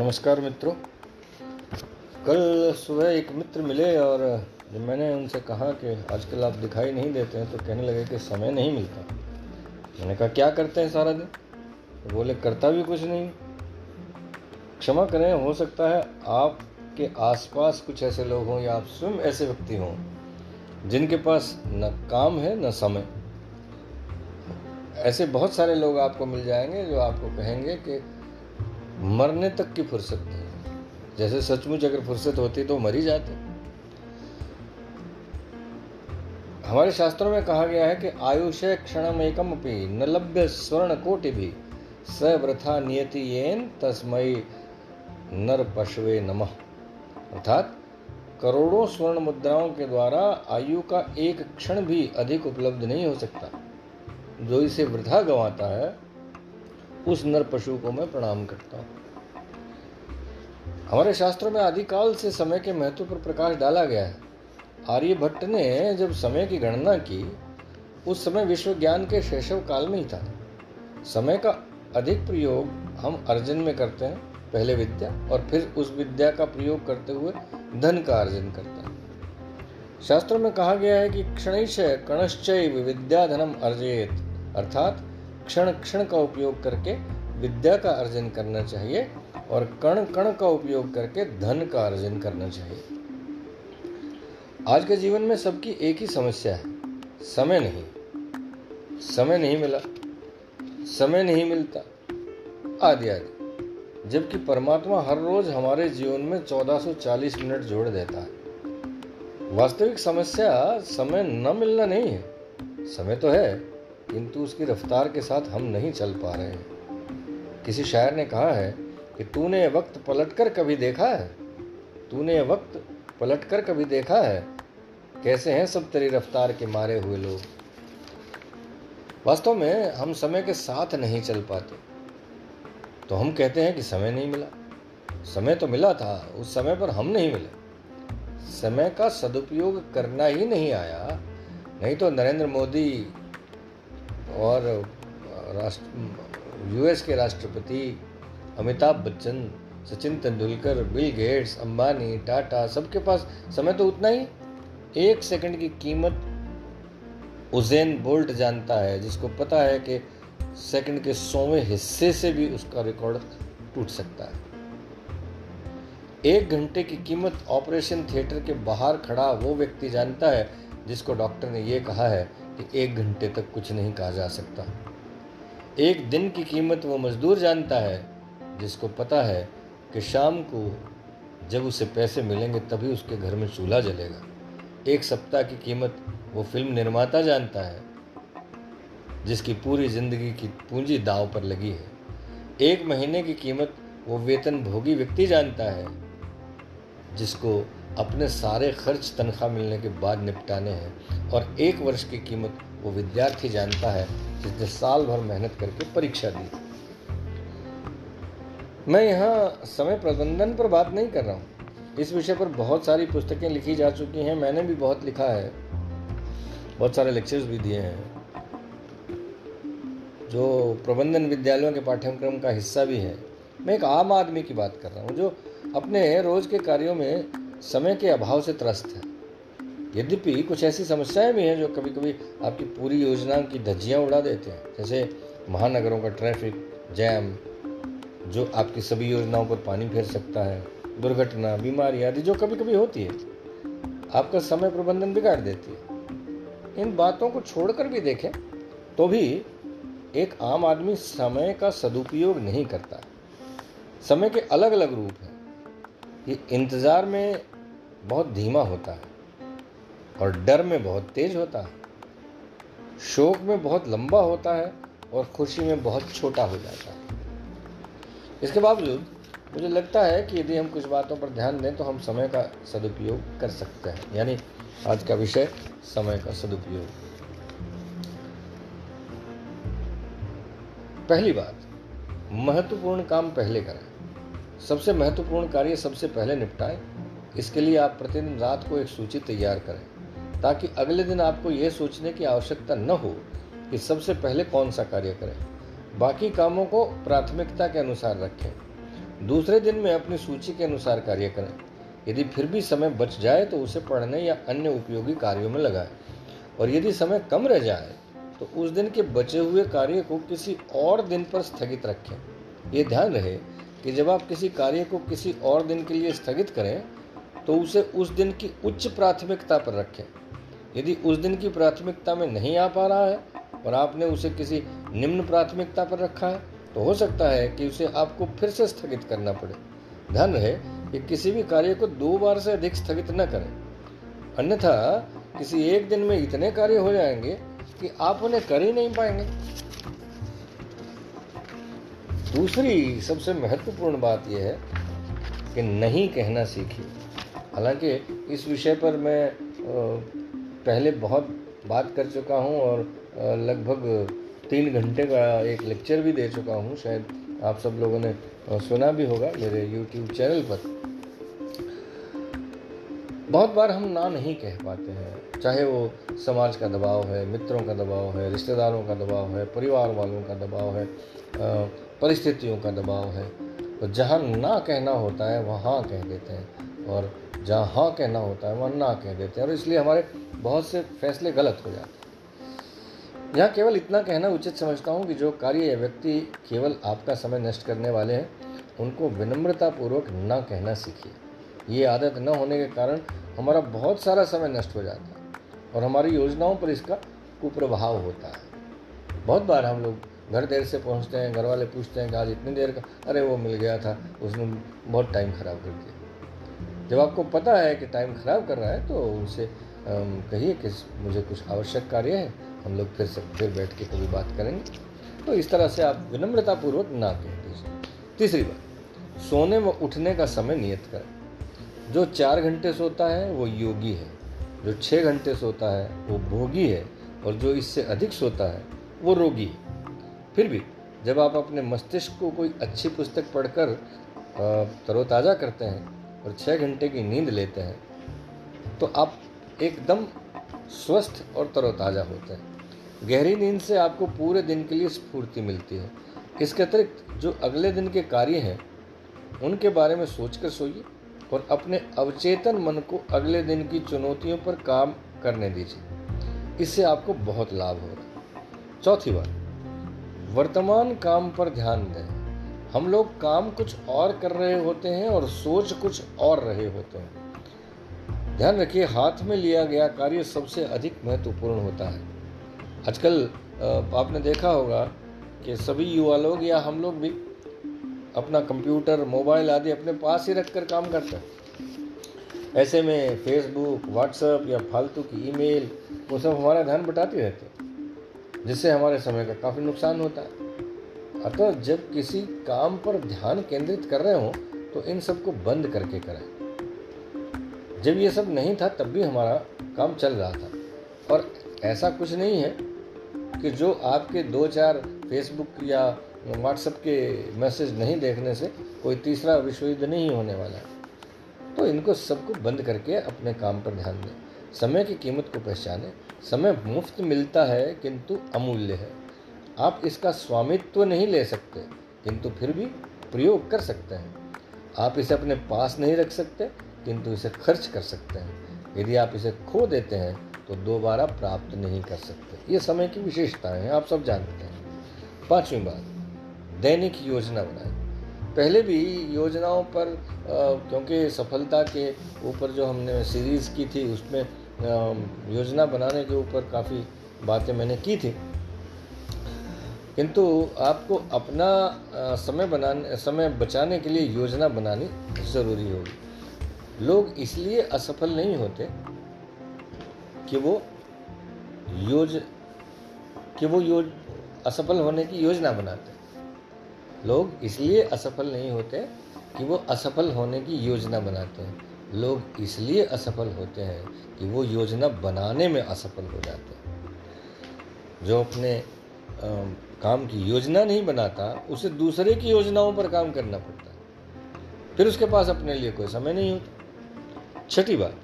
नमस्कार मित्रों। कल सुबह एक मित्र मिले और जब मैंने उनसे कहा कि आजकल आप दिखाई नहीं देते हैं तो कहने लगे कि समय नहीं मिलता। मैंने कहा, क्या करते हैं सारा दिन? तो बोले, करता भी कुछ नहीं। क्षमा करें, हो सकता है आपके आसपास कुछ ऐसे लोग हों या आप स्वयं ऐसे व्यक्ति हों, जिनके पास न काम है, न समय। ऐसे बहुत सारे लोग आपको मिल जाएँगे जो आपको कहेंगे कि मरने तक की फुर्सत नहीं जैसे सचमुच अगर फुर्सत होती तो मर ही जाते। हमारे शास्त्रों में कहा गया है कि आयुष क्षण एकम अपनी न लभ्य स्वर्ण कोटि भी। सव्रथा नियति येन तस्मय नर पशुवे नमः। अर्थात करोड़ों स्वर्ण मुद्राओं के द्वारा आयु का एक क्षण भी अधिक उपलब्ध नहीं हो सकता। जो इसे वृथा गंवाता है उस नर पशु को मैं प्रणाम करता हूँ। हमारे शास्त्रों में आदिकाल से समय के महत्व पर प्रकाश डाला गया है। आर्यभट्ट ने जब समय की गणना की, उस समय विश्व ज्ञान के शैशव काल में ही था। समय का अधिक प्रयोग हम अर्जन में करते हैं, पहले विद्या और फिर उस विद्या का प्रयोग करते हुए धन का अर्जन करते हैं। शास्त्रों में कहा गया है कि क्षणिशय कणश्चय विद्या धनम अर्जयत, अर्थात क्षण क्षण का उपयोग करके विद्या का अर्जन करना चाहिए और कण कण का उपयोग करके धन का अर्जन करना चाहिए। आज के जीवन में सबकी एक ही समस्या है। समय नहीं। समय नहीं मिला। समय नहीं मिलता। आदि आदि। जबकि परमात्मा हर रोज हमारे जीवन में 1440 मिनट जोड़ देता है। वास्तविक समस्या, समय न मिलना नहीं है। समय तो है। किंतु उसकी रफ्तार के साथ हम नहीं चल पा रहे हैं। किसी शायर ने कहा है कि तूने वक्त पलटकर कभी देखा है? तूने वक्त पलटकर कभी देखा है? कैसे हैं सब तेरी रफ्तार के मारे हुए लोग? वास्तव में हम समय के साथ नहीं चल पाते। तो हम कहते हैं कि समय नहीं मिला। समय तो मिला था, उस समय पर हम नहीं मिले। समय का सदुपयोग करना ही नहीं आया। नहीं तो नरेंद्र मोदी और राष्ट्र, यूएस के राष्ट्रपति अमिताभ बच्चन, सचिन तेंदुलकर, बिल गेट्स, अंबानी, टाटा, सबके पास समय तो उतना ही। एक सेकंड की कीमत उजैन बोल्ट जानता है, जिसको पता है कि सेकंड के सौवें हिस्से से भी उसका रिकॉर्ड टूट सकता है। एक घंटे की कीमत ऑपरेशन थिएटर के बाहर खड़ा वो व्यक्ति जानता है, जिसको डॉक्टर ने यह कहा है कि एक घंटे तक कुछ नहीं कहा जा सकता। एक दिन की कीमत वो मजदूर जानता है, जिसको पता है कि शाम को जब उसे पैसे मिलेंगे तभी उसके घर में चूल्हा जलेगा। एक सप्ताह की कीमत वो फ़िल्म निर्माता जानता है, जिसकी पूरी ज़िंदगी की पूंजी दाव पर लगी है। एक महीने की कीमत वो वेतन भोगी व्यक्ति जानता है, जिसको अपने सारे खर्च तनख्वाह मिलने के बाद निपटाने हैं और एक वर्ष की कीमत वो विद्यार्थी जानता है जिसने साल भर मेहनत करके परीक्षा दी। मैं यहाँ समय प्रबंधन पर बात नहीं कर रहा हूँ। इस विषय पर बहुत सारी पुस्तकें लिखी जा चुकी हैं, मैंने भी बहुत लिखा है। बहुत सारे लेक्चर्स भी दिए हैं। जो प्रबंधन विद्यालयों के पाठ्यक्रम का हिस्सा भी है। मैं एक आम आदमी की बात कर रहा हूँ, जो अपने रोज के कार्यों में समय के अभाव से त्रस्त है। यद्यपि कुछ ऐसी समस्याएँ भी हैं जो कभी कभी आपकी पूरी योजना की धज्जियाँ उड़ा देते हैं। जैसे महानगरों का ट्रैफ़िक जैम जो आपकी सभी योजनाओं पर पानी फेर सकता है, दुर्घटना, बीमारी आदि जो कभी कभी होती है, आपका समय प्रबंधन बिगाड़ देती है। इन बातों को छोड़कर भी देखें तो भी एक आम आदमी समय का सदुपयोग नहीं करता। समय के अलग अलग रूप हैं। ये इंतज़ार में बहुत धीमा होता है और डर में बहुत तेज होता है। शोक में बहुत लंबा होता है और खुशी में बहुत छोटा हो जाता है। इसके बावजूद मुझे लगता है कि यदि हम कुछ बातों पर ध्यान दें तो हम समय का सदुपयोग कर सकते हैं। यानी आज का विषय समय का सदुपयोग। पहली बात, महत्वपूर्ण काम पहले करें। सबसे महत्वपूर्ण कार्य सबसे पहले निपटाएँ। इसके लिए आप प्रतिदिन रात को एक सूची तैयार करें, ताकि अगले दिन आपको यह सोचने की आवश्यकता न हो कि सबसे पहले कौन सा कार्य करें। बाकी कामों को प्राथमिकता के अनुसार रखें। दूसरे दिन में अपनी सूची के अनुसार कार्य करें। यदि फिर भी समय बच जाए तो उसे पढ़ने या अन्य उपयोगी कार्यों में लगाएँ। और यदि समय कम रह जाए तो उस दिन के बचे हुए कार्य को किसी और दिन पर स्थगित रखें। ये ध्यान रहे कि जब आप किसी कार्य को किसी और दिन के लिए स्थगित करें तो उसे उस दिन की उच्च प्राथमिकता पर रखें। यदि उस दिन की प्राथमिकता में नहीं आ पा रहा है और आपने उसे किसी निम्न प्राथमिकता पर रखा है तो हो सकता है कि उसे आपको फिर से स्थगित करना पड़े। ध्यान रहे कि किसी भी कार्य को दो बार से अधिक स्थगित न करें। अन्यथा किसी एक दिन में इतने कार्य हो जाएँगे कि आप उन्हें कर ही नहीं पाएँगे। दूसरी सबसे महत्वपूर्ण बात यह है कि नहीं कहना सीखिए। हालाँकि इस विषय पर मैं पहले बहुत बात कर चुका हूँ और लगभग तीन घंटे का एक लेक्चर भी दे चुका हूँ, शायद आप सब लोगों ने सुना भी होगा मेरे यूट्यूब चैनल पर। बहुत बार हम ना नहीं कह पाते हैं, चाहे वो समाज का दबाव है, मित्रों का दबाव है, रिश्तेदारों का दबाव है, परिवार वालों का दबाव है परिस्थितियों का दबाव है। तो जहाँ ना कहना होता है, वहाँ कह देते हैं। और जहाँ हाँ कहना होता है, वहाँ ना कह देते हैं। और इसलिए हमारे बहुत से फैसले गलत हो जाते हैं। यहाँ केवल इतना कहना उचित समझता हूँ कि जो कार्य या व्यक्ति केवल आपका समय नष्ट करने वाले हैं, उनको विनम्रतापूर्वक ना कहना सीखिए। ये आदत न होने के कारण हमारा बहुत सारा समय नष्ट हो जाता है और हमारी योजनाओं पर इसका कुप्रभाव होता है। बहुत बार हम लोग घर देर से पहुँचते हैं घर वाले पूछते हैं कि आज इतनी देर का? अरे वो मिल गया था, उसने बहुत टाइम ख़राब कर दिया। जब आपको पता है कि टाइम ख़राब कर रहा है तो उनसे कहिए कि मुझे कुछ आवश्यक कार्य है, हम लोग फिर से, फिर बैठ के कभी बात करेंगे। तो इस तरह से आप विनम्रतापूर्वक ना कह दीजिए। तीसरी बात, सोने व उठने का समय नियत करें। जो चार घंटे सोता है, वो योगी है। जो छः घंटे सोता है, वो भोगी है। और जो इससे अधिक सोता है, वो रोगी है। फिर भी जब आप अपने मस्तिष्क को कोई अच्छी पुस्तक पढ़कर तरोताज़ा करते हैं और छः घंटे की नींद लेते हैं तो आप एकदम स्वस्थ और तरोताज़ा होते हैं। गहरी नींद से आपको पूरे दिन के लिए स्फूर्ति मिलती है। इसके अतिरिक्त जो अगले दिन के कार्य हैं, उनके बारे में सोचकर सोइए और अपने अवचेतन मन को अगले दिन की चुनौतियों पर काम करने दीजिए। इससे आपको बहुत लाभ होगा। चौथी बात वर्तमान काम पर ध्यान दें। हम लोग काम कुछ और कर रहे होते हैं और सोच कुछ और रहे होते हैं। ध्यान रखिए, हाथ में लिया गया कार्य सबसे अधिक महत्वपूर्ण होता है। आजकल आपने देखा होगा कि सभी युवा लोग या हम लोग भी अपना कंप्यूटर, मोबाइल आदि अपने पास ही रख कर काम करते हैं। ऐसे में फेसबुक व्हाट्सएप या फालतू की ईमेल, वो सब हमारा ध्यान बटाती रहती है। जिससे हमारे समय का काफ़ी नुकसान होता है। अतः जब किसी काम पर ध्यान केंद्रित कर रहे हो तो इन सबको बंद करके करें। जब ये सब नहीं था, तब भी हमारा काम चल रहा था। और ऐसा कुछ नहीं है कि जो आपके दो चार फेसबुक या व्हाट्सएप के मैसेज नहीं देखने से कोई तीसरा विश्व युद्ध नहीं होने वाला है। तो इनको सबको बंद करके अपने काम पर ध्यान दें। समय की कीमत को पहचानें। समय मुफ़्त मिलता है, किंतु अमूल्य है। आप इसका स्वामित्व नहीं ले सकते, किंतु फिर भी प्रयोग कर सकते हैं। आप इसे अपने पास नहीं रख सकते, किंतु इसे खर्च कर सकते हैं। यदि आप इसे खो देते हैं तो दोबारा प्राप्त नहीं कर सकते। ये समय की विशेषताएँ हैं, आप सब जानते हैं। पांचवी बात, दैनिक योजना बनाएँ। पहले भी योजनाओं पर क्योंकि सफलता के ऊपर जो हमने सीरीज़ की थी, उसमें योजना बनाने के ऊपर काफ़ी बातें मैंने की थी। किंतु आपको अपना समय बनाने, समय बचाने के लिए योजना बनानी ज़रूरी होगी। लोग इसलिए असफल नहीं होते कि वो योज, कि वो योज, असफल होने की योजना बनाते। लोग इसलिए असफल नहीं होते कि वो असफल होने की योजना बनाते हैं। लोग इसलिए असफल होते हैं कि वो योजना बनाने में असफल हो जाते हैं। जो अपने आ, काम की योजना नहीं बनाता उसे दूसरे की योजनाओं पर काम करना पड़ता है। फिर उसके पास अपने लिए कोई समय नहीं होता। छठी बात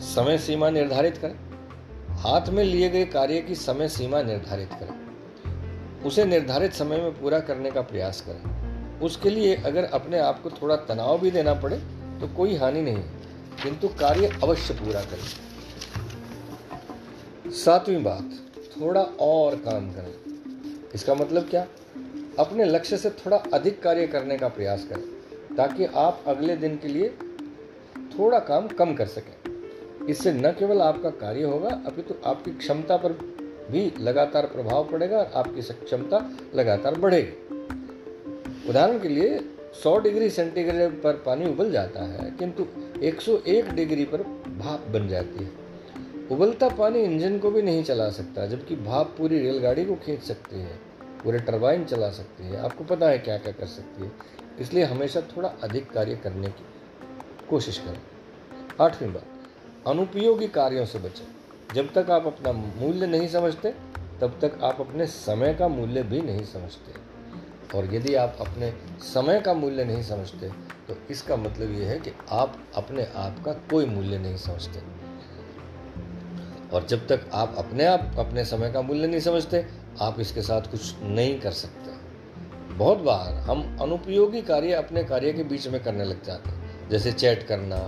समय सीमा निर्धारित करें। हाथ में लिए गए कार्य की समय सीमा निर्धारित करें। उसे निर्धारित समय में पूरा करने का प्रयास करें। उसके लिए अगर अपने आप को थोड़ा तनाव भी देना पड़े तो कोई हानि नहीं किंतु कार्य अवश्य पूरा करें। सातवीं बात, थोड़ा और काम करें। इसका मतलब क्या? अपने लक्ष्य से थोड़ा अधिक कार्य करने का प्रयास करें, ताकि आप अगले दिन के लिए थोड़ा काम कम कर सकें। इससे न केवल आपका कार्य होगा, अपितु तो आपकी क्षमता पर भी लगातार प्रभाव पड़ेगा और आपकी क्षमता लगातार बढ़ेगी। उदाहरण के लिए 100 डिग्री सेंटीग्रेड पर पानी उबल जाता है, किंतु 101 डिग्री पर भाप बन जाती है। उबलता पानी इंजन को भी नहीं चला सकता, जबकि भाप पूरी रेलगाड़ी को खींच सकती है, पूरे टरबाइन चला सकती है। आपको पता है क्या क्या कर सकती है। इसलिए हमेशा थोड़ा अधिक कार्य करने की कोशिश करें। आठवीं बात, अनुपयोगी कार्यों से बचें। जब तक आप अपना मूल्य नहीं समझते, तब तक आप अपने समय का मूल्य भी नहीं समझते। और यदि आप अपने समय का मूल्य नहीं समझते तो इसका मतलब ये है कि आप अपने आप का कोई मूल्य नहीं समझते। और जब तक आप अपने आप, अपने समय का मूल्य नहीं समझते, आप इसके साथ कुछ नहीं कर सकते। बहुत बार हम अनुपयोगी कार्य अपने कार्य के बीच में करने लग जाते हैं। जैसे चैट करना,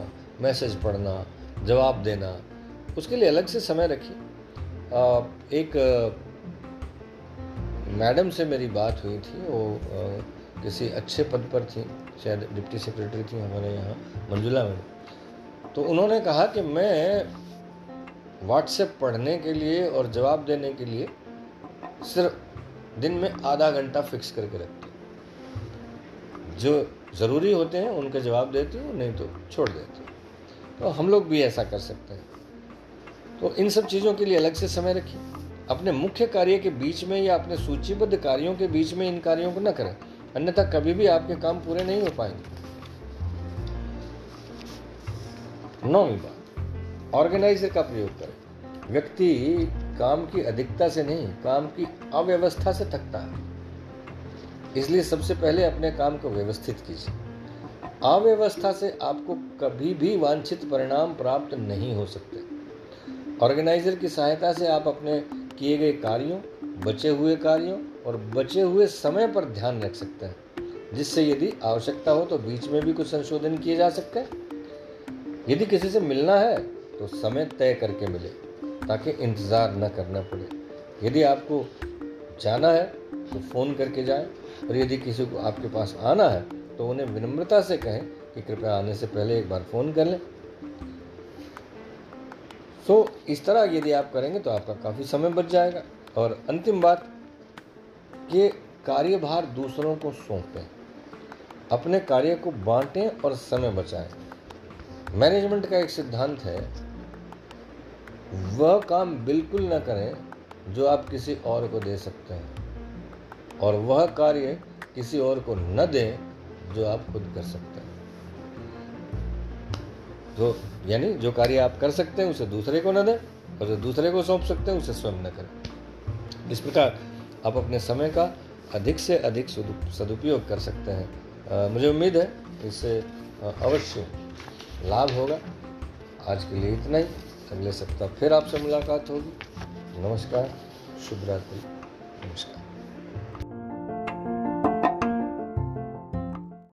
मैसेज पढ़ना, जवाब देना, उसके लिए अलग से समय रखिए। एक मैडम से मेरी बात हुई थी, वो किसी अच्छे पद पर थी, शायद डिप्टी सेक्रेटरी थी हमारे यहाँ, मंजुला में तो उन्होंने कहा कि मैं व्हाट्सएप पढ़ने के लिए और जवाब देने के लिए सिर्फ़ दिन में आधा घंटा फिक्स करके रखती हूँ। जो ज़रूरी होते हैं, उनके जवाब देती हूँ, नहीं तो छोड़ देती हूँ। तो हम लोग भी ऐसा कर सकते हैं। तो इन सब चीज़ों के लिए अलग से समय रखिए। अपने मुख्य कार्य के बीच में या अपने सूचीबद्ध कार्यों के बीच में इन कार्यों को न करें। अन्यथा कभी भी आपके काम पूरे नहीं हो पाएँगे। नौवीं बात। ऑर्गेनाइजर का प्रयोग करें। व्यक्ति काम की अधिकता से नहीं, काम की अव्यवस्था से थकता है। इसलिए सबसे पहले अपने काम को व्यवस्थित कीजिए। अव्यवस्था से आपको कभी भी वांछित परिणाम प्राप्त नहीं हो सकते। ऑर्गेनाइजर की सहायता से आप अपने किए गए कार्यों, बचे हुए कार्यों और बचे हुए समय पर ध्यान रख सकते हैं, जिससे यदि आवश्यकता हो तो बीच में भी कुछ संशोधन किए जा सकते हैं। यदि किसी से मिलना है तो समय तय करके मिले, ताकि इंतज़ार न करना पड़े। यदि आपको जाना है तो फ़ोन करके जाए, और यदि किसी को आपके पास आना है तो उन्हें विनम्रता से कहें कि कृपया आने से पहले एक बार फ़ोन कर लें। सो इस तरह यदि आप करेंगे तो आपका काफ़ी समय बच जाएगा। और अंतिम बात, कि कार्यभार दूसरों को सौंपें, अपने कार्य को बांटें और समय बचाएँ। मैनेजमेंट का एक सिद्धांत है, वह काम बिल्कुल न करें जो आप किसी और को दे सकते हैं, और वह कार्य किसी और को न दें जो आप खुद कर सकते हैं। तो यानी जो कार्य आप कर सकते हैं उसे दूसरे को न दें और जो दूसरे को सौंप सकते हैं उसे स्वयं न करें। इस प्रकार आप अपने समय का अधिक से अधिक सदुपयोग कर सकते हैं। आ, मुझे उम्मीद है इससे अवश्य लाभ होगा। आज के लिए इतना ही। अगले सप्ताह फिर आपसे मुलाकात होगी। नमस्कार। शुभ रात्रि। नमस्कार।